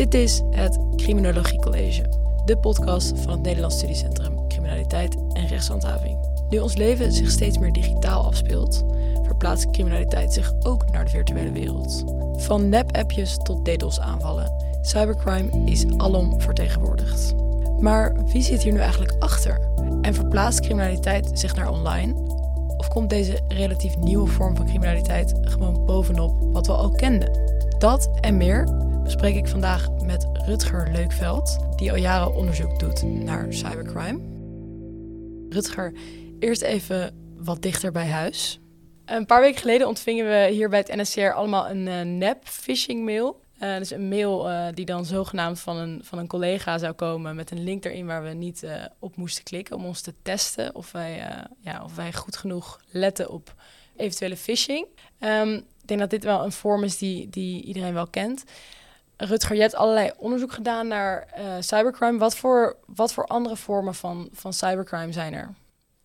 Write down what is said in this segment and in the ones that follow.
Dit is het Criminologie College, de podcast van het Nederlands Studiecentrum Criminaliteit en Rechtshandhaving. Nu ons leven zich steeds meer digitaal afspeelt, verplaatst criminaliteit zich ook naar de virtuele wereld. Van nep-appjes tot DDoS-aanvallen, cybercrime is alom vertegenwoordigd. Maar wie zit hier nu eigenlijk achter? En verplaatst criminaliteit zich naar online? Of komt deze relatief nieuwe vorm van criminaliteit gewoon bovenop wat we al kenden? Dat en meer bespreek ik vandaag met Rutger Leukveld, die al jaren onderzoek doet naar cybercrime. Rutger, eerst even wat dichter bij huis. Een paar weken geleden ontvingen we hier bij het NSCR allemaal een uh, nep phishing mail. Uh, dus een mail uh, die dan zogenaamd van een, van een collega zou komen met een link erin waar we niet op moesten klikken om ons te testen of wij, ja, of wij goed genoeg letten op eventuele phishing. Um, ik denk dat dit wel een vorm is die, die iedereen wel kent. Rutger, je hebt allerlei onderzoek gedaan naar cybercrime. Wat voor, wat voor andere vormen van, van cybercrime zijn er?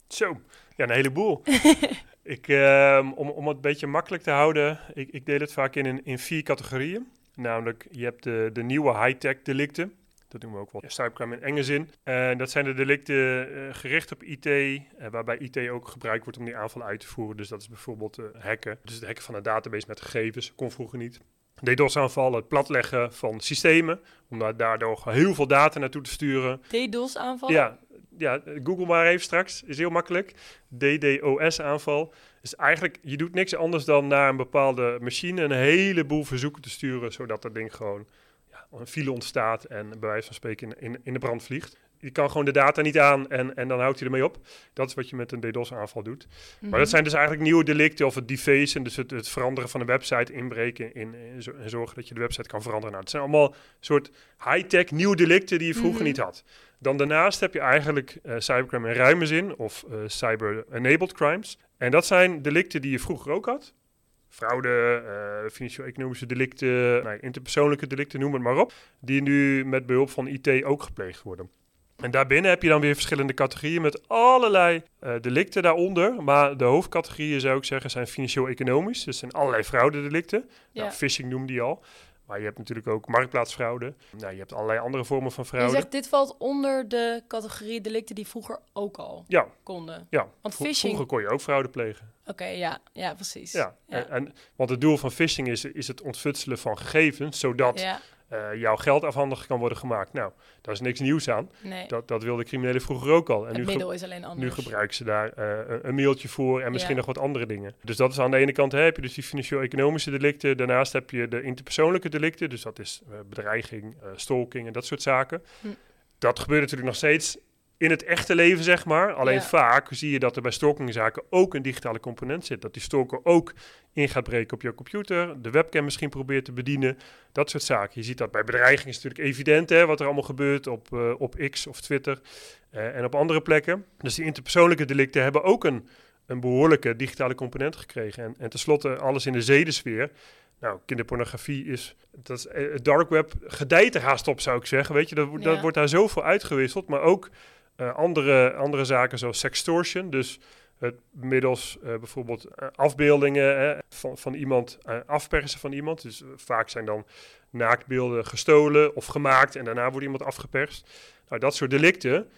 Zo, ja, een heleboel. ik, um, om, om het een beetje makkelijk te houden, ik, ik deel het vaak in, in vier categorieën. Namelijk, je hebt de, de nieuwe high-tech delicten. Dat doen we ook wel cybercrime in enge zin. En dat zijn de delicten uh, gericht op IT, uh, waarbij IT ook gebruikt wordt om die aanvallen uit te voeren. Dus dat is bijvoorbeeld hacken. Dus het hacken van een database met gegevens, kon vroeger niet. DDoS-aanvallen, het platleggen van systemen, om daar daardoor heel veel data naartoe te sturen. DDoS-aanvallen? Ja, ja, Google maar even straks, is heel makkelijk. DDoS-aanval. Dus eigenlijk, je doet niks anders dan naar een bepaalde machine een heleboel verzoeken te sturen, zodat dat ding gewoon ja, een file ontstaat en bij wijze van spreken in, in, in de brand vliegt. Je kan gewoon de data niet aan en, en dan houdt hij ermee op. Dat is wat je met een DDoS-aanval doet. Maar dat zijn dus eigenlijk nieuwe delicten of het defacen, dus het, het veranderen van een website, inbreken in, in, en zorgen dat je de website kan veranderen. Nou, het zijn allemaal soort high-tech nieuwe delicten die je vroeger mm-hmm. niet had. Dan daarnaast heb je eigenlijk uh, cybercrime in ruime zin of uh, cyber-enabled crimes. En dat zijn delicten die je vroeger ook had. Fraude, uh, financieel-economische delicten, nou, interpersoonlijke delicten, noem het maar op. Die nu met behulp van IT ook gepleegd worden. En daarbinnen heb je dan weer verschillende categorieën met allerlei uh, delicten daaronder. Maar de hoofdcategorieën zou ik zeggen zijn financieel-economisch. Dus zijn allerlei fraudedelicten. Ja. Nou, phishing noemde je al. Maar je hebt natuurlijk ook marktplaatsfraude. Nou, je hebt allerlei andere vormen van fraude. Je zegt, dit valt onder de categorie delicten die vroeger ook al ja. konden. Ja, Want phishing... vroeger kon je ook fraude plegen. Oké, okay, ja. ja, precies. Ja. ja. En, en, want het doel van phishing is, is het ontfutselen van gegevens, zodat ja. Uh, jouw geld afhandig kan worden gemaakt. Nou, daar is niks nieuws aan. Nee. Dat, dat wilden criminelen vroeger ook al. En het nu middel is alleen anders. Nu gebruiken ze daar uh, een mailtje voor en misschien nog wat andere dingen. Dus dat is aan de ene kant, hè, heb je dus die financieel-economische delicten. Daarnaast heb je de interpersoonlijke delicten, dus dat is uh, bedreiging, stalking en dat soort zaken. Hm. Dat gebeurt natuurlijk nog steeds in het echte leven, zeg maar. Alleen ja. vaak zie je dat er bij stalkingzaken ook een digitale component zit. Dat die stalker ook in gaat breken op je computer, de webcam misschien probeert te bedienen, dat soort zaken. Je ziet dat bij bedreiging is natuurlijk evident, hè, wat er allemaal gebeurt op, uh, op X of Twitter uh, en op andere plekken. Dus die interpersoonlijke delicten hebben ook een, een behoorlijke digitale component gekregen. En, en tenslotte alles in de zedensfeer. Nou, kinderpornografie is, dat is het dark web gedijt er haast op, zou ik zeggen. Weet je, dat, ja. dat wordt daar zoveel uitgewisseld, maar ook uh, andere, andere zaken zoals sextortion. Dus het middels uh, bijvoorbeeld afbeeldingen van, van iemand, afpersen van iemand. Dus vaak zijn dan naaktbeelden gestolen of gemaakt en daarna wordt iemand afgeperst. Nou, dat soort delicten,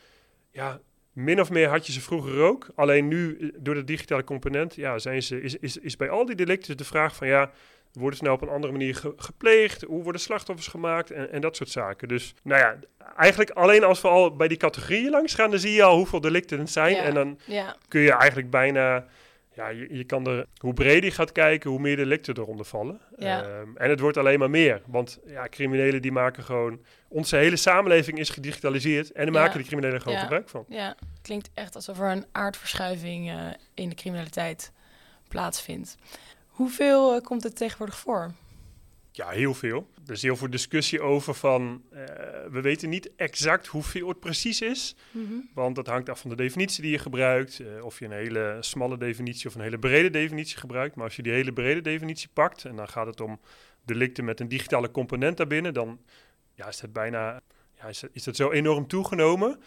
ja, min of meer had je ze vroeger ook. Alleen nu, door de digitale component, ja, zijn ze, is, is, is bij al die delicten de vraag van ja, worden ze nou op een andere manier ge gepleegd? Hoe worden slachtoffers gemaakt? En, en, dat soort zaken. Dus nou ja, eigenlijk alleen als we al bij die categorieën langs gaan, dan zie je al hoeveel delicten het zijn. Ja. En dan ja. kun je eigenlijk bijna. Ja, je, je kan er, hoe breder je gaat kijken, hoe meer delicten eronder vallen. Ja. Um, en het wordt alleen maar meer. Want ja, criminelen die maken gewoon... Onze hele samenleving is gedigitaliseerd. En daar maken die criminelen gewoon gebruik van. Ja, klinkt echt alsof er een aardverschuiving eh, in de criminaliteit plaatsvindt. Hoeveel eh, komt het tegenwoordig voor? Ja, heel veel. Er is heel veel discussie over van... eh, we weten niet exact hoeveel het precies is. Want dat hangt af van de definitie die je gebruikt. eh, of je een hele smalle definitie of een hele brede definitie gebruikt. Maar als je die hele brede definitie pakt... en dan gaat het om delicten met een digitale component daarbinnen... dan ja, is het bijna... Ja, is, het zo enorm toegenomen...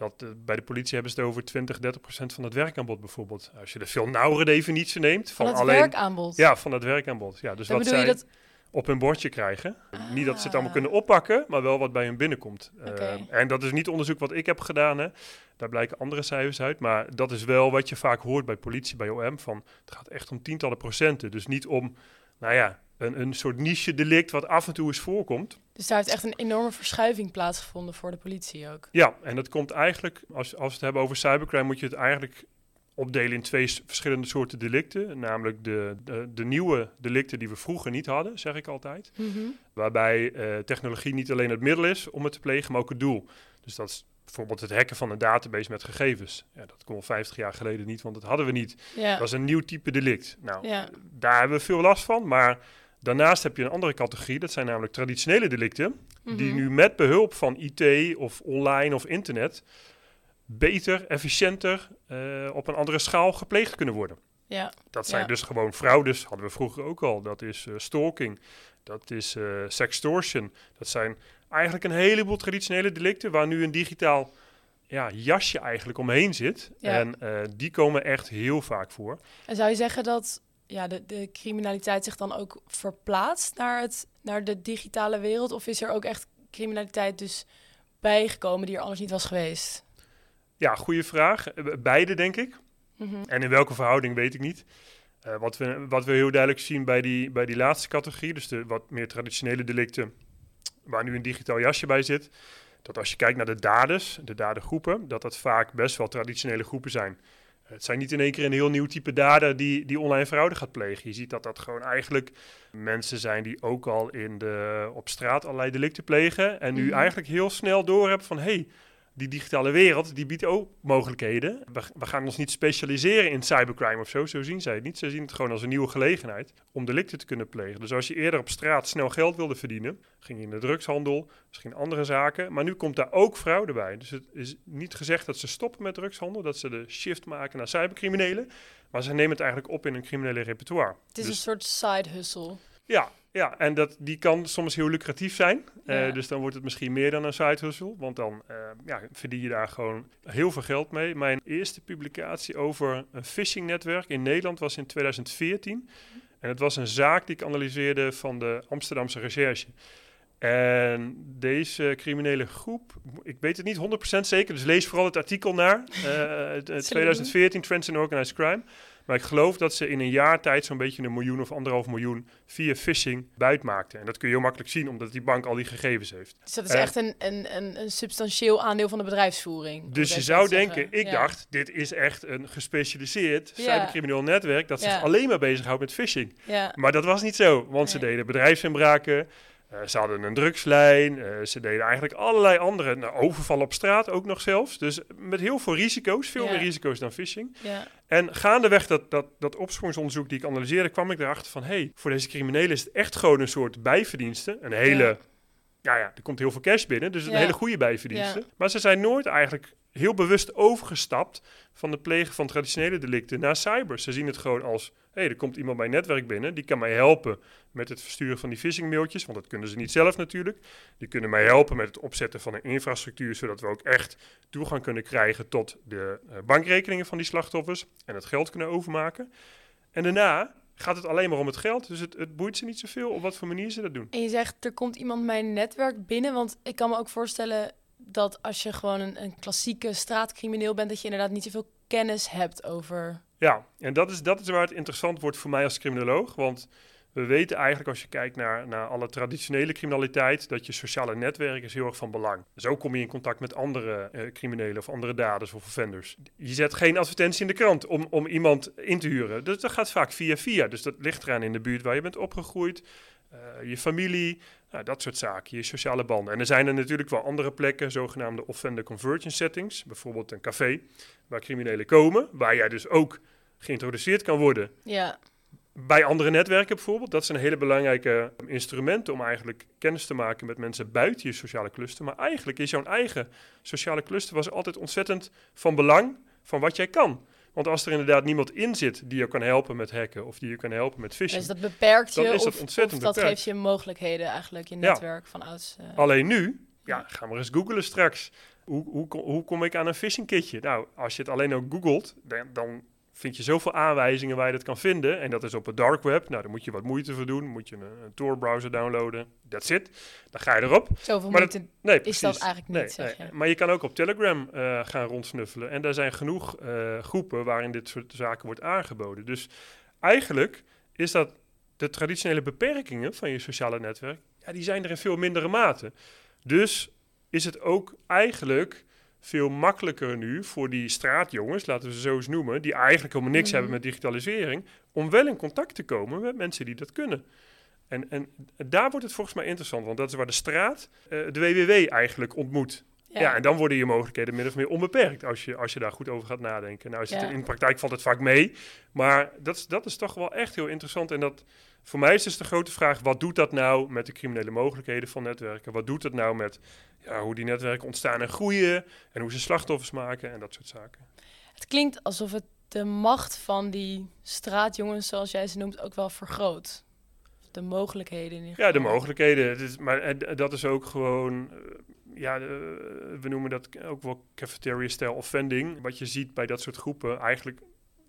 Dat, eh, bij de politie hebben ze het over 20, 30 procent van het werkaanbod bijvoorbeeld. Als je de veel nauwere definitie neemt... Van Van, het alleen, werkaanbod? Ja, van het werkaanbod. Ja, dus Dan wat zij, dat op hun bordje krijgen. Niet dat ze het allemaal kunnen oppakken, maar wel wat bij hun binnenkomt. Okay. en dat is niet onderzoek wat ik heb gedaan. Hè. Daar blijken andere cijfers uit. Maar dat is wel wat je vaak hoort bij politie, bij OM. Van, het gaat echt om tientallen procenten. Dus niet om, nou ja, een, een soort niche delict wat af en toe eens voorkomt. Dus daar heeft echt een enorme verschuiving plaatsgevonden voor de politie ook. Ja, en dat komt eigenlijk, als, als we het hebben over cybercrime, moet je het eigenlijk opdelen in twee verschillende soorten delicten. Namelijk de, de, de, nieuwe delicten die we vroeger niet hadden, zeg ik altijd. Mhm. Waarbij uh, technologie niet alleen het middel is om het te plegen, maar ook het doel. Dus dat is bijvoorbeeld het hacken van een database met gegevens. Ja, dat kon 50 jaar geleden niet, want dat hadden we niet. Ja. Dat is een nieuw type delict. Nou, Ja. daar hebben we veel last van, maar daarnaast heb je een andere categorie. Dat zijn namelijk traditionele delicten, die Mhm. nu met behulp van IT of online of internet beter, efficiënter, eh, op een andere schaal gepleegd kunnen worden. Ja, Dat zijn Ja. dus gewoon fraudes, hadden we vroeger ook al. Dat is eh, stalking, dat is eh, sextortion. Dat zijn eigenlijk een heleboel traditionele delicten waar nu een digitaal ja, jasje eigenlijk omheen zit. Ja. En die komen echt heel vaak voor. en zou je zeggen dat ja, de, de criminaliteit zich dan ook verplaatst naar, het, naar de digitale wereld? Of is er ook echt criminaliteit dus bijgekomen die er anders niet was geweest? Ja, goede vraag. Eh, Beide, denk ik. Mhm. En in welke verhouding weet ik niet. Eh, wat, we, wat we heel duidelijk zien bij die, bij die laatste categorie, dus de wat meer traditionele delicten, waar nu een digitaal jasje bij zit, dat als je kijkt naar de daders, de dadergroepen, dat dat vaak best wel traditionele groepen zijn. Het zijn niet in één keer een heel nieuw type dader die, die online fraude gaat plegen. Je ziet dat dat gewoon eigenlijk mensen zijn die ook al in de, op straat allerlei delicten plegen. En nu Mhm. eigenlijk heel snel doorhebben van... hey, die digitale wereld die biedt ook mogelijkheden. We, gaan ons niet specialiseren in cybercrime of zo. Zo zien zij het niet. Ze zien het gewoon als een nieuwe gelegenheid om delicten te kunnen plegen. Dus als je eerder op straat snel geld wilde verdienen, ging je in de drugshandel, misschien andere zaken. Maar nu komt daar ook fraude bij. Dus het is niet gezegd dat ze stoppen met drugshandel, dat ze de shift maken naar cybercriminelen. Maar ze nemen het eigenlijk op in hun criminele repertoire. Het is Dus- een soort side hustle. ja, ja, en dat, die kan soms heel lucratief zijn. Eh, dus dan wordt het misschien meer dan een side hustle. Want dan eh, ja, verdien je daar gewoon heel veel geld mee. Mijn eerste publicatie over een phishing-netwerk in Nederland was in 2014. En het was een zaak die ik analyseerde van de Amsterdamse recherche. En deze criminele groep, ik weet het niet 100% zeker, dus lees vooral het artikel naar. eh, het- het 2014 Trends in Organized Crime. Maar ik geloof dat ze in een jaar tijd zo'n beetje een miljoen of anderhalf miljoen via phishing buit maakten. En dat kun je heel makkelijk zien, omdat die bank al die gegevens heeft. Dus dat is Eh. echt een, een, een, een substantieel aandeel van de bedrijfsvoering. Dus je zou zeggen. denken, ik Ja. dacht, dit is echt een gespecialiseerd Ja. cybercrimineel netwerk dat zich alleen maar bezighoudt met phishing. Maar dat was niet zo, want ze deden bedrijfsinbraken, eh, ze hadden een drugslijn, eh, ze deden eigenlijk allerlei andere, nou, overvallen op straat ook nog zelfs. Dus met heel veel risico's, veel meer risico's dan phishing. En gaandeweg dat, dat, dat opsporingsonderzoek die ik analyseerde, kwam ik erachter van... hé, hey, voor deze criminelen is het echt gewoon een soort bijverdienste. Een hele... Ja. Ja, ja, er komt heel veel cash binnen, dus een hele goede bijverdienste. Maar ze zijn nooit eigenlijk heel bewust overgestapt... van het plegen van traditionele delicten naar cyber. Ze zien het gewoon als... hé, hey, er komt iemand bij een netwerk binnen... die kan mij helpen met het versturen van die phishing-mailtjes... want dat kunnen ze niet zelf natuurlijk. Die kunnen mij helpen met het opzetten van een infrastructuur... zodat we ook echt toegang kunnen krijgen tot de eh, bankrekeningen van die slachtoffers en het geld kunnen overmaken. En daarna gaat het alleen maar om het geld, dus het, het boeit ze niet zoveel op wat voor manier ze dat doen. En je zegt, er komt iemand mijn netwerk binnen. Want ik kan me ook voorstellen dat als je gewoon een, een klassieke straatcrimineel bent... dat je inderdaad niet zoveel kennis hebt over... Ja, en dat is, dat is waar het interessant wordt voor mij als criminoloog, want we weten eigenlijk als je kijkt naar, naar alle traditionele criminaliteit, dat je sociale netwerk is heel erg van belang. Zo kom je in contact met andere eh, criminelen of andere daders of offenders. Je zet geen advertentie in de krant om, om iemand in te huren. Dus dat gaat vaak via via. Dus dat ligt eraan in de buurt waar je bent opgegroeid, eh, je familie, nou, dat soort zaken, je sociale banden. En er zijn er natuurlijk wel andere plekken, zogenaamde offender convergence settings, bijvoorbeeld een café, waar criminelen komen, waar jij dus ook geïntroduceerd kan worden Ja, bij andere netwerken bijvoorbeeld. Dat zijn hele belangrijke instrumenten om eigenlijk kennis te maken met mensen buiten je sociale cluster. Maar eigenlijk is jouw eigen sociale cluster was altijd ontzettend van belang van wat jij kan. Want als er inderdaad niemand in zit die je kan helpen met hacken of die je kan helpen met phishing. dus dat beperkt je Dan is dat of, ontzettend of dat beperkt. geeft je mogelijkheden eigenlijk, je Ja. netwerk van ouds. eh. Alleen nu, ja, ga maar eens googlen straks. Hoe, hoe, kom- hoe kom ik aan een phishing kitje? Nou, als je het alleen ook googelt, dan, dan vind je zoveel aanwijzingen waar je dat kan vinden. En dat is op het dark web. Nou, daar moet je wat moeite voor doen. Moet je een, een Tor-browser downloaden. That's it. Dan ga je erop. Zoveel maar moeite nee, is dat eigenlijk niet, nee, Maar je kan ook op Telegram uh, gaan rondsnuffelen. En daar zijn genoeg uh, groepen waarin dit soort zaken wordt aangeboden. Dus eigenlijk is dat de traditionele beperkingen van je sociale netwerk... Ja, die zijn er in veel mindere mate. Dus is het ook eigenlijk veel makkelijker nu voor die straatjongens, laten we ze zo eens noemen, die eigenlijk helemaal niks hebben mhm. met digitalisering, om wel in contact te komen met mensen die dat kunnen. En, en daar wordt het volgens mij interessant, want dat is waar de straat uh, de WWW eigenlijk ontmoet. Ja. en dan worden je mogelijkheden min of meer onbeperkt als je, als je daar goed over gaat nadenken. Nou, ja. in de praktijk valt het vaak mee, maar dat, is, dat is toch wel echt heel interessant. En dat, voor mij is dus de grote vraag, wat doet dat nou met de criminele mogelijkheden van netwerken? Wat doet dat nou met ja, hoe die netwerken ontstaan en groeien en hoe ze slachtoffers maken en dat soort zaken? Het klinkt alsof het de macht van die straatjongens, zoals jij ze noemt, ook wel vergroot. De mogelijkheden in Ja, de mogelijkheden. Het is, maar dat is ook gewoon, eh, ja, we noemen dat ook wel cafeteria-style offending. Wat je ziet bij dat soort groepen, eigenlijk,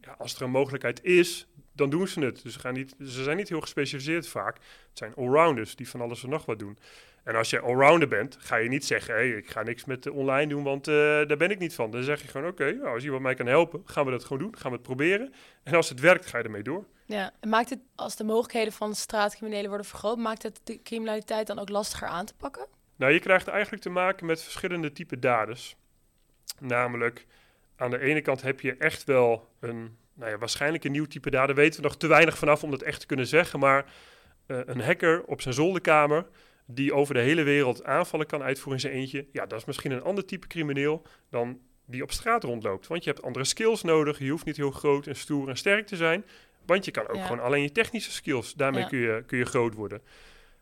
ja, als er een mogelijkheid is, dan doen ze het. Dus ze, gaan niet, ze zijn niet heel gespecialiseerd vaak. Het zijn allrounders die van alles en nog wat doen. En als je allrounder bent, ga je niet zeggen: hey, ik ga niks met online doen, want uh, daar ben ik niet van. Dan zeg je gewoon: oké, nou, als iemand mij kan helpen, gaan we dat gewoon doen. Gaan we het proberen. En als het werkt, ga je ermee door. Ja, en maakt het, als de mogelijkheden van straatcriminelen worden vergroot, maakt het de criminaliteit dan ook lastiger aan te pakken? Nou, je krijgt eigenlijk te maken met verschillende type daders. Namelijk, aan de ene kant heb je echt wel een nou ja, waarschijnlijk een nieuw type dader. weten we nog te weinig vanaf om dat echt te kunnen zeggen. Maar uh, een hacker op zijn zolderkamer die over de hele wereld aanvallen kan uitvoeren in zijn eentje. Ja, dat is misschien een ander type crimineel dan die op straat rondloopt. Want je hebt andere skills nodig. Je hoeft niet heel groot en stoer en sterk te zijn. Want je kan ook gewoon alleen je technische skills. Daarmee kun, je, kun je groot worden.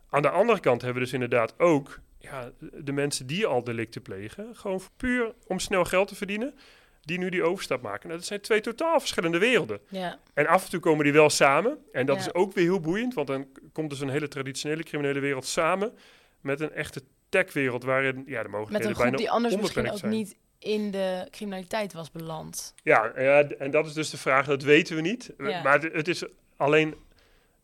Aan de andere kant hebben we dus inderdaad ook ja, de mensen die al delicten plegen. Gewoon puur om snel geld te verdienen die nu die overstap maken. Nou, dat zijn twee totaal verschillende werelden. Ja. En af en toe komen die wel samen. En dat is ook weer heel boeiend, want dan komt dus een hele traditionele criminele wereld samen met een echte techwereld waarin ja, de mogelijkheden bijna die anders misschien ook niet in de criminaliteit was beland. Ja, ja, en dat is dus de vraag, dat weten we niet. Maar het is alleen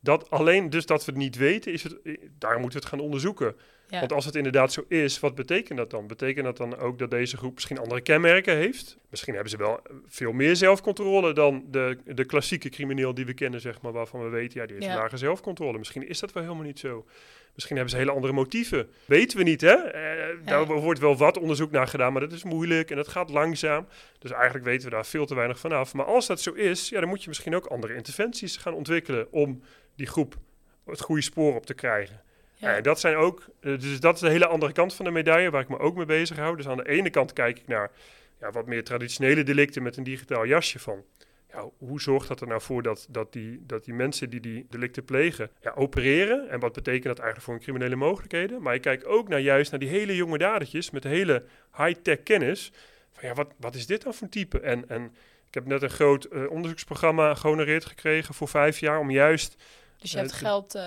dat, alleen dus dat we het niet weten, is het, daar moeten we het gaan onderzoeken. Want als het inderdaad zo is, wat betekent dat dan? Betekent dat dan ook dat deze groep misschien andere kenmerken heeft? Misschien hebben ze wel veel meer zelfcontrole dan de, de klassieke crimineel die we kennen, zeg maar, waarvan we weten, ja, die heeft ja. lage zelfcontrole. Misschien is dat wel helemaal niet zo. Misschien hebben ze hele andere motieven. Weten we niet, hè? Eh, Daar wordt wel wat onderzoek naar gedaan, maar dat is moeilijk en dat gaat langzaam. Dus eigenlijk weten we daar veel te weinig van af. Maar als dat zo is, ja, dan moet je misschien ook andere interventies gaan ontwikkelen om die groep het goede spoor op te krijgen. Ja. dat zijn ook, eh, dus dat is de hele andere kant van de medaille waar ik me ook mee bezig hou. Dus aan de ene kant kijk ik naar ja, wat meer traditionele delicten met een digitaal jasje van. Ja, hoe zorgt dat er nou voor dat, dat, die, dat die mensen die die delicten plegen ja, opereren? En wat betekent dat eigenlijk voor hun criminele mogelijkheden? Maar ik kijk ook naar juist naar die hele jonge dadertjes met hele high-tech kennis. Van ja, wat, wat is dit dan voor een type? En, en ik heb net een groot uh, onderzoeksprogramma gehonoreerd gekregen voor vijf jaar om juist... Dus je hebt uh, geld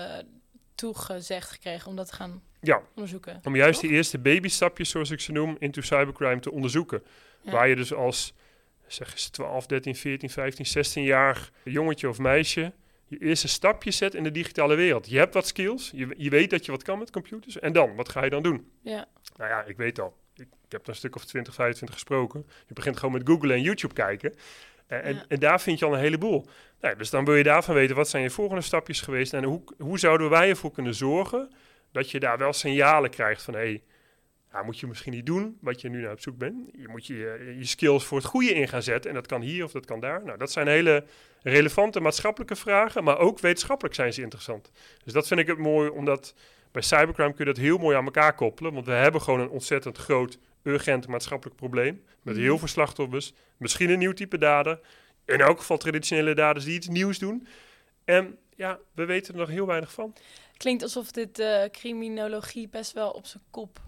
toegezegd gekregen om dat te gaan ja, onderzoeken. Om juist die eerste babystapjes, zoals ik ze noem, into cybercrime te onderzoeken. Waar je dus als, zeg eens, 12, 13, 14, 15, 16 jaar jongetje of meisje je eerste stapje zet in de digitale wereld. Je hebt wat skills, je, je weet dat je wat kan met computers. En dan, wat ga je dan doen? Ja. Nou ja, ik weet al. Ik, ik heb er een stuk of 20, 25 gesproken. Je begint gewoon met Google en YouTube kijken. En, en, daar vind je al een heleboel. Nou, dus dan wil je daarvan weten, wat zijn je volgende stapjes geweest? En hoe, hoe zouden wij ervoor kunnen zorgen dat je daar wel signalen krijgt van... hé, hey, nou, moet je misschien niet doen wat je nu naar op zoek bent. Je moet je, je skills voor het goede in gaan zetten. En dat kan hier of dat kan daar. Nou, dat zijn hele relevante maatschappelijke vragen, maar ook wetenschappelijk zijn ze interessant. Dus dat vind ik het mooi, omdat bij cybercrime kun je dat heel mooi aan elkaar koppelen. Want we hebben gewoon een ontzettend groot urgent maatschappelijk probleem. Met heel mhm. veel slachtoffers. Misschien een nieuw type dader. In elk geval traditionele daders die iets nieuws doen. En ja, we weten er nog heel weinig van. Klinkt alsof dit uh, criminologie best wel op zijn kop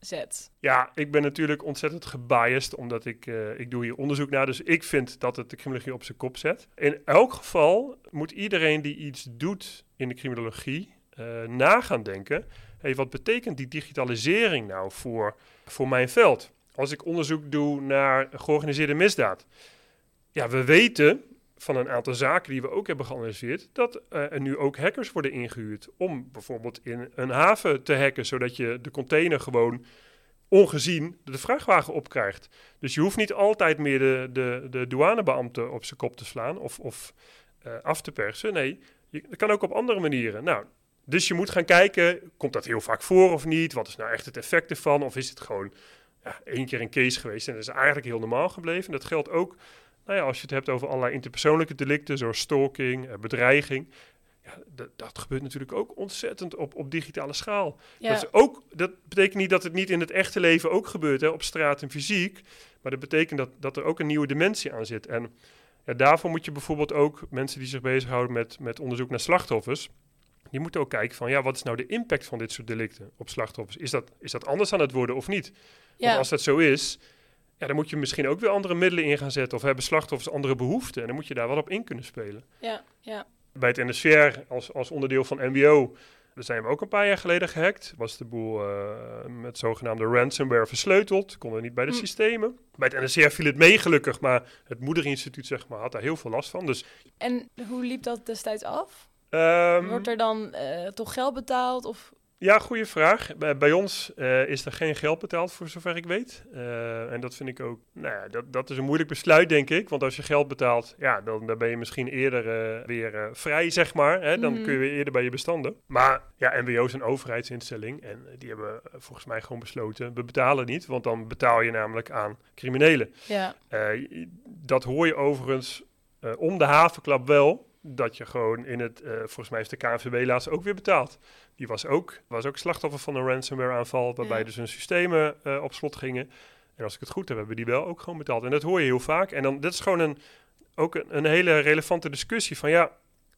zet. Ja, ik ben natuurlijk ontzettend gebiased, omdat ik, uh, ik doe hier onderzoek naar. Dus ik vind dat het de criminologie op zijn kop zet. In elk geval moet iedereen die iets doet in de criminologie uh, na gaan denken. Hey, wat betekent die digitalisering nou voor voor mijn veld. Als ik onderzoek doe naar georganiseerde misdaad. Ja, we weten van een aantal zaken die we ook hebben geanalyseerd, dat uh, er nu ook hackers worden ingehuurd om bijvoorbeeld in een haven te hacken, zodat je de container gewoon ongezien de vrachtwagen opkrijgt. Dus je hoeft niet altijd meer de, de, de douanebeambte op zijn kop te slaan of, of uh, af te persen. Nee, je, dat kan ook op andere manieren. Nou, dus je moet gaan kijken, komt dat heel vaak voor of niet? Wat is nou echt het effect ervan? Of is het gewoon ja, één keer een case geweest en dat is eigenlijk heel normaal gebleven? Dat geldt ook nou ja, als je het hebt over allerlei interpersoonlijke delicten, zoals stalking, eh, bedreiging. Ja, dat gebeurt natuurlijk ook ontzettend op, op digitale schaal. Dat, is ook, dat betekent niet dat het niet in het echte leven ook gebeurt, hè, op straat en fysiek. Maar dat betekent dat, dat er ook een nieuwe dimensie aan zit. En ja, daarvoor moet je bijvoorbeeld ook mensen die zich bezighouden met, met onderzoek naar slachtoffers. Die moeten ook kijken van, ja, wat is nou de impact van dit soort delicten op slachtoffers? Is dat, is dat anders aan het worden of niet? Ja. Want als dat zo is, ja, dan moet je misschien ook weer andere middelen in gaan zetten. Of hebben slachtoffers andere behoeften. En dan moet je daar wel op in kunnen spelen. Ja, ja. Bij het NSCR als, als onderdeel van MBO daar zijn we ook een paar jaar geleden gehackt. Was de boel uh, met zogenaamde ransomware versleuteld. Konden niet bij de hm. systemen. Bij het NSCR viel het mee gelukkig, maar het moederinstituut zeg maar, had daar heel veel last van. Dus... En hoe liep dat destijds af? Um, Wordt er dan uh, toch geld betaald? Of ja, goede vraag. Bij, bij ons uh, is er geen geld betaald, voor zover ik weet. Uh, en dat vind ik ook, nou ja, dat, dat is een moeilijk besluit, denk ik. Want als je geld betaalt, ja, dan, dan ben je misschien eerder weer vrij, zeg maar. Hè? Dan mm. kun je weer eerder bij je bestanden. Maar ja, NWO is een overheidsinstelling. En die hebben volgens mij gewoon besloten, we betalen niet. Want dan betaal je namelijk aan criminelen. Ja. dat hoor je overigens om de havenklap wel dat je gewoon in het, uh, volgens mij heeft de KNVB laatst ook weer betaald. Die was ook, was ook slachtoffer van een ransomware aanval, waarbij dus hun systemen uh, op slot gingen. En als ik het goed heb, hebben die wel ook gewoon betaald. En dat hoor je heel vaak. En dan, dit is gewoon een, ook een, een hele relevante discussie van ja,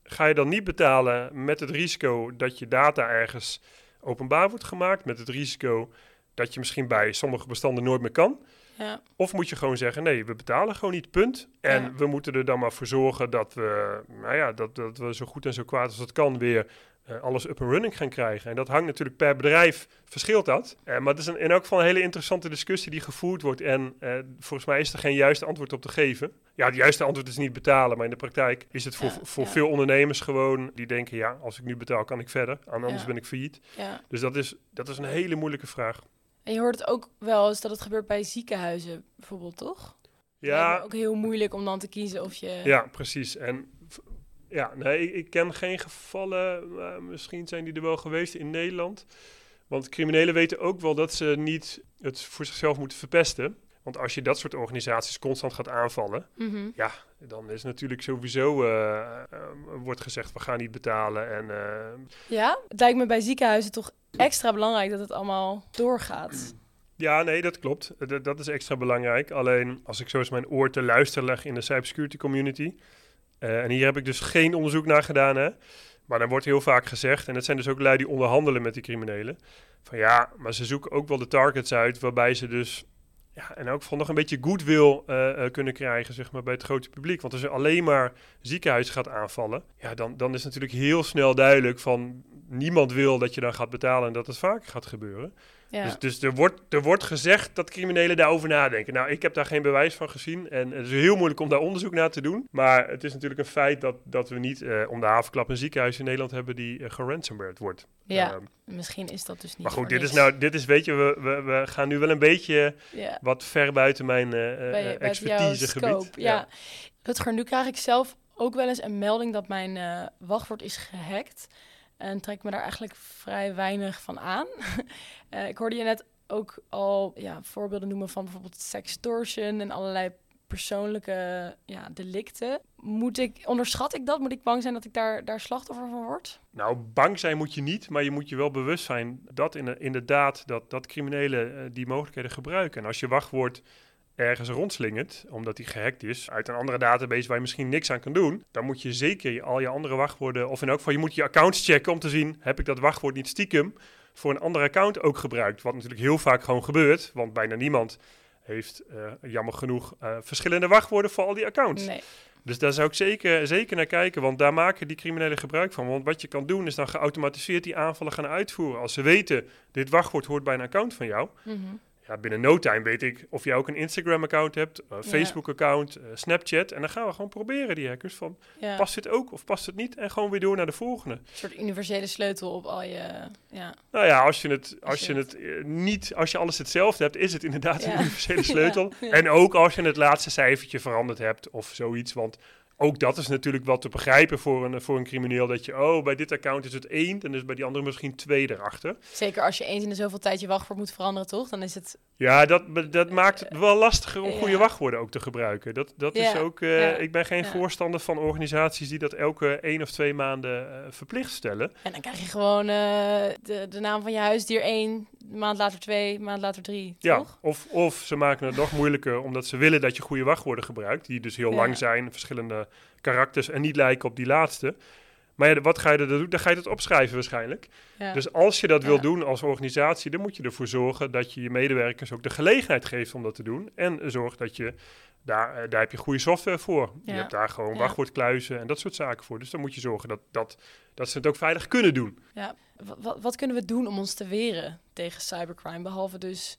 ga je dan niet betalen met het risico dat je data ergens openbaar wordt gemaakt, met het risico dat je misschien bij sommige bestanden nooit meer kan. Ja. Of moet je gewoon zeggen, nee, we betalen gewoon niet, punt. En we moeten er dan maar voor zorgen dat we, nou ja, dat, dat we zo goed en zo kwaad als het kan weer uh, alles up and running gaan krijgen. En dat hangt natuurlijk per bedrijf, verschilt dat. Uh, maar het is een, in elk geval een hele interessante discussie die gevoerd wordt. En uh, volgens mij is er geen juiste antwoord op te geven. Ja, het juiste antwoord is niet betalen. Maar in de praktijk is het voor, voor veel ondernemers gewoon die denken, ja, als ik nu betaal kan ik verder. Anders ben ik failliet. Dus dat is, dat is een hele moeilijke vraag. En je hoort het ook wel eens dat het gebeurt bij ziekenhuizen bijvoorbeeld, toch? Ja. ook heel moeilijk om dan te kiezen of je... Ja, precies. En ja, nee, ik, ken geen gevallen, maar misschien zijn die er wel geweest in Nederland. Want criminelen weten ook wel dat ze niet het voor zichzelf moeten verpesten. Want als je dat soort organisaties constant gaat aanvallen, mhm. ja, dan is natuurlijk sowieso uh, uh, wordt gezegd we gaan niet betalen. En, uh... Ja, het lijkt me bij ziekenhuizen toch extra belangrijk dat het allemaal doorgaat. Ja, nee, dat klopt. Dat, dat is extra belangrijk. Alleen als ik zo eens mijn oor te luisteren leg in de cybersecurity community. en hier heb ik dus geen onderzoek naar gedaan, hè. Maar dan wordt heel vaak gezegd, en dat zijn dus ook lui die onderhandelen met die criminelen. Van ja, maar ze zoeken ook wel de targets uit waarbij ze dus en ook van nog een beetje goodwill uh, kunnen krijgen zeg maar, bij het grote publiek. Want als je alleen maar ziekenhuis gaat aanvallen, ja, dan, dan is natuurlijk heel snel duidelijk van niemand wil dat je dan gaat betalen en dat het vaker gaat gebeuren. Ja. Dus, dus er, wordt, er wordt gezegd dat criminelen daarover nadenken. Nou, ik heb daar geen bewijs van gezien. En het is heel moeilijk om daar onderzoek naar te doen. Maar het is natuurlijk een feit dat, dat we niet uh, om de havenklap een ziekenhuis in Nederland hebben die uh, geransomwerd wordt. Ja, ehm, misschien is dat dus niet. Maar goed, dit is nou, dit is, weet je, we, we, we gaan nu wel een beetje wat ver buiten mijn uh, expertisegebied. Ja. ja. Rutger, nu krijg ik zelf ook wel eens een melding dat mijn wachtwoord is gehackt. En trek me daar eigenlijk vrij weinig van aan. uh, ik hoorde je net ook al ja, voorbeelden noemen van bijvoorbeeld sextortion en allerlei persoonlijke ja, delicten. Moet ik, onderschat ik dat? Moet ik bang zijn dat ik daar, daar slachtoffer van word? Nou, bang zijn moet je niet, maar je moet je wel bewust zijn dat in, inderdaad dat, dat criminelen uh, die mogelijkheden gebruiken. En als je wachtwoord ergens rondslingert, omdat die gehackt is, uit een andere database waar je misschien niks aan kan doen, dan moet je zeker al je andere wachtwoorden, of in elk geval je moet je accounts checken om te zien, heb ik dat wachtwoord niet stiekem voor een ander account ook gebruikt? Wat natuurlijk heel vaak gewoon gebeurt, want bijna niemand heeft uh, jammer genoeg uh, verschillende wachtwoorden voor al die accounts. Nee. Dus daar zou ik zeker, zeker naar kijken, want daar maken die criminelen gebruik van. Want wat je kan doen is dan geautomatiseerd die aanvallen gaan uitvoeren. Als ze weten, dit wachtwoord hoort bij een account van jou, mm ja, binnen no time weet ik of jij ook een Instagram-account hebt, een Facebook-account, uh, Snapchat. En dan gaan we gewoon proberen, die hackers, van past dit ook of past het niet? En gewoon weer door naar de volgende. Een soort universele sleutel op al je... Ja. Nou ja, als je het, als je het eh, niet, als je alles hetzelfde hebt, is het inderdaad een universele sleutel. En ook als je het laatste cijfertje veranderd hebt of zoiets, want ook dat is natuurlijk wat te begrijpen voor een, voor een crimineel. Dat je, oh, bij dit account is het één, en dus bij die andere misschien twee erachter. Zeker als je eens in de zoveel tijd je wachtwoord moet veranderen, toch? Dan is het... Ja, dat, dat maakt het wel lastiger om goede wachtwoorden ook te gebruiken. Dat, dat is ook... Uh, Ik ben geen voorstander van organisaties die dat elke één of twee maanden uh, verplicht stellen. En dan krijg je gewoon de, de naam van je huisdier één, maand later twee, maand later drie, ja, Of, of ze maken het nog moeilijker omdat ze willen dat je goede wachtwoorden gebruikt. Die dus heel lang zijn, verschillende karakters en niet lijken op die laatste. Maar ja, wat ga je er doen? Dan ga je het opschrijven waarschijnlijk. Dus als je dat wil doen als organisatie, dan moet je ervoor zorgen dat je je medewerkers ook de gelegenheid geeft om dat te doen. En zorg dat je, daar, eh, daar heb je goede software voor. Je hebt daar gewoon wachtwoordkluizen en dat soort zaken voor. Dus dan moet je zorgen dat, dat, dat ze het ook veilig kunnen doen. Ja, wat, wat kunnen we doen om ons te weren tegen cybercrime? Behalve dus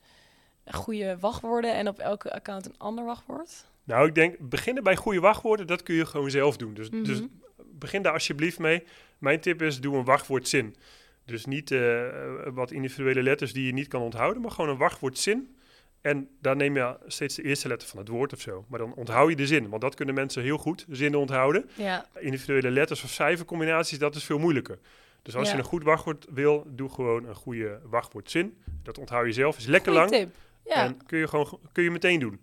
goede wachtwoorden en op elke account een ander wachtwoord? Nou, ik denk beginnen bij goede wachtwoorden, dat kun je gewoon zelf doen. Dus, dus mhm. begin daar alsjeblieft mee. Mijn tip is, doe een wachtwoordzin. Dus niet uh, wat individuele letters die je niet kan onthouden, maar gewoon een wachtwoordzin. En daar neem je steeds de eerste letter van het woord of zo. Maar dan onthoud je de zin, want dat kunnen mensen heel goed, zinnen onthouden. Ja. Individuele letters of cijfercombinaties, dat is veel moeilijker. Dus als je een goed wachtwoord wil, doe gewoon een goede wachtwoordzin. Dat onthoud je zelf, is lekker lang. Tip. Ja. En kun je gewoon kun je meteen doen.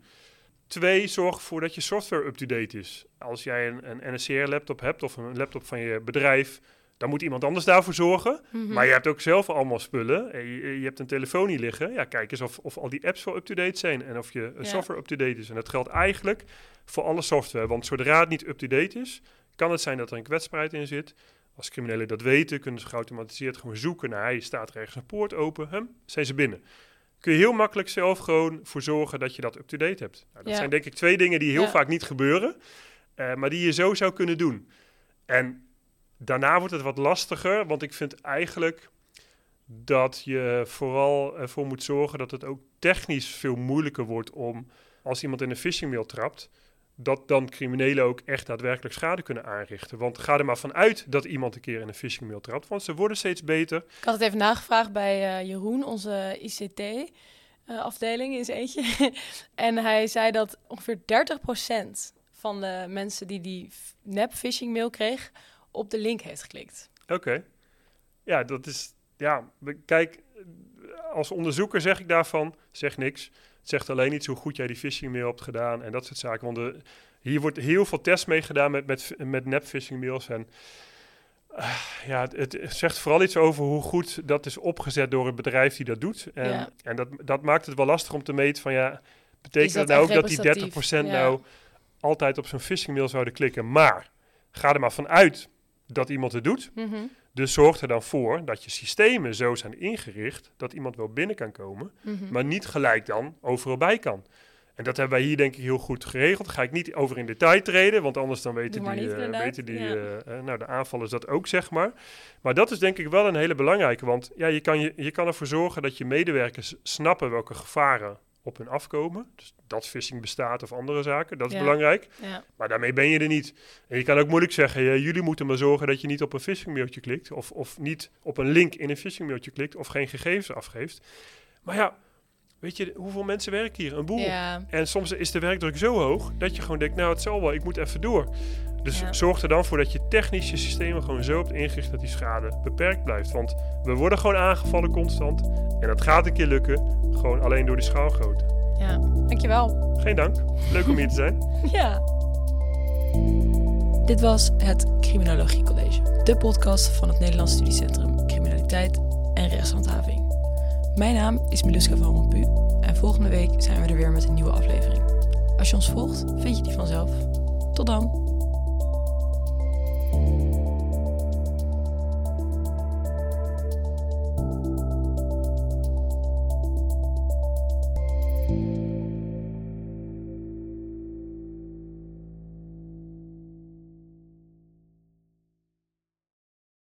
Twee, zorg ervoor dat je software up-to-date is. Als jij een, een NSCR-laptop hebt of een laptop van je bedrijf, dan moet iemand anders daarvoor zorgen. Mhm. Maar je hebt ook zelf allemaal spullen. En je, je, hebt een telefoon hier liggen. Ja, kijk eens of, of al die apps wel up-to-date zijn en of je software up-to-date is. En dat geldt eigenlijk voor alle software. Want zodra het niet up-to-date is, kan het zijn dat er een kwetsbaarheid in zit. Als criminelen dat weten, kunnen ze geautomatiseerd gewoon zoeken naar... hij staat er ergens een poort open, hem, zijn ze binnen kun je heel makkelijk zelf gewoon voor zorgen dat je dat up-to-date hebt. Nou, dat zijn denk ik twee dingen die heel vaak niet gebeuren, uh, maar die je zo zou kunnen doen. En daarna wordt het wat lastiger, want ik vind eigenlijk dat je vooral ervoor moet zorgen dat het ook technisch veel moeilijker wordt om, als iemand in een phishing mail trapt, dat dan criminelen ook echt daadwerkelijk schade kunnen aanrichten. Want ga er maar vanuit dat iemand een keer in een phishing mail trapt, want ze worden steeds beter. Ik had het even nagevraagd bij uh, Jeroen, onze ICT-afdeling uh, is eentje. en hij zei dat ongeveer 30% van de mensen die die nep phishing mail kreeg, op de link heeft geklikt. Oké. Ja, dat is... Ja, kijk, als onderzoeker zeg ik daarvan, zeg niks zegt alleen iets hoe goed jij die phishing mail hebt gedaan en dat soort zaken. Want hier wordt heel veel tests mee gedaan met, met, met nep phishing mails. En uh, ja, het, zegt vooral iets over hoe goed dat is opgezet door het bedrijf die dat doet. En, en dat, dat maakt het wel lastig om te meten van ja, betekent dat, nou ook dat die 30% nou altijd op zo'n phishing mail zouden klikken? Maar ga er maar vanuit dat iemand het doet. Mm dus zorg er dan voor dat je systemen zo zijn ingericht dat iemand wel binnen kan komen, mhm. maar niet gelijk dan overal bij kan. En dat hebben wij hier denk ik heel goed geregeld. Daar ga ik niet over in detail treden, want anders dan weten die, uh, weten die uh, nou, de aanvallers dat ook, zeg maar. Maar dat is denk ik wel een hele belangrijke, want ja, je, kan je, je kan ervoor zorgen dat je medewerkers snappen welke gevaren op hun afkomen. Dus dat phishing bestaat of andere zaken, dat is belangrijk. Ja. Maar daarmee ben je er niet. En je kan ook moeilijk zeggen, ja, jullie moeten maar zorgen dat je niet op een phishing mailtje klikt. Of, of niet op een link in een phishing mailtje klikt of geen gegevens afgeeft. Maar ja, weet je, hoeveel mensen werken hier? Een boel. En soms is de werkdruk zo hoog dat je gewoon denkt, nou het zal wel, ik moet even door. Dus zorg er dan voor dat je technische systemen gewoon zo hebt ingericht dat die schade beperkt blijft. Want we worden gewoon aangevallen constant. En dat gaat een keer lukken, gewoon alleen door die schaalgrootte. Ja, dankjewel. Geen dank. Leuk om hier te zijn. ja. Dit was het Criminologie College, de podcast van het Nederlands Studiecentrum Criminaliteit en Rechtshandhaving. Mijn naam is Miluska van Rompu en volgende week zijn we er weer met een nieuwe aflevering. Als je ons volgt, vind je die vanzelf. Tot dan!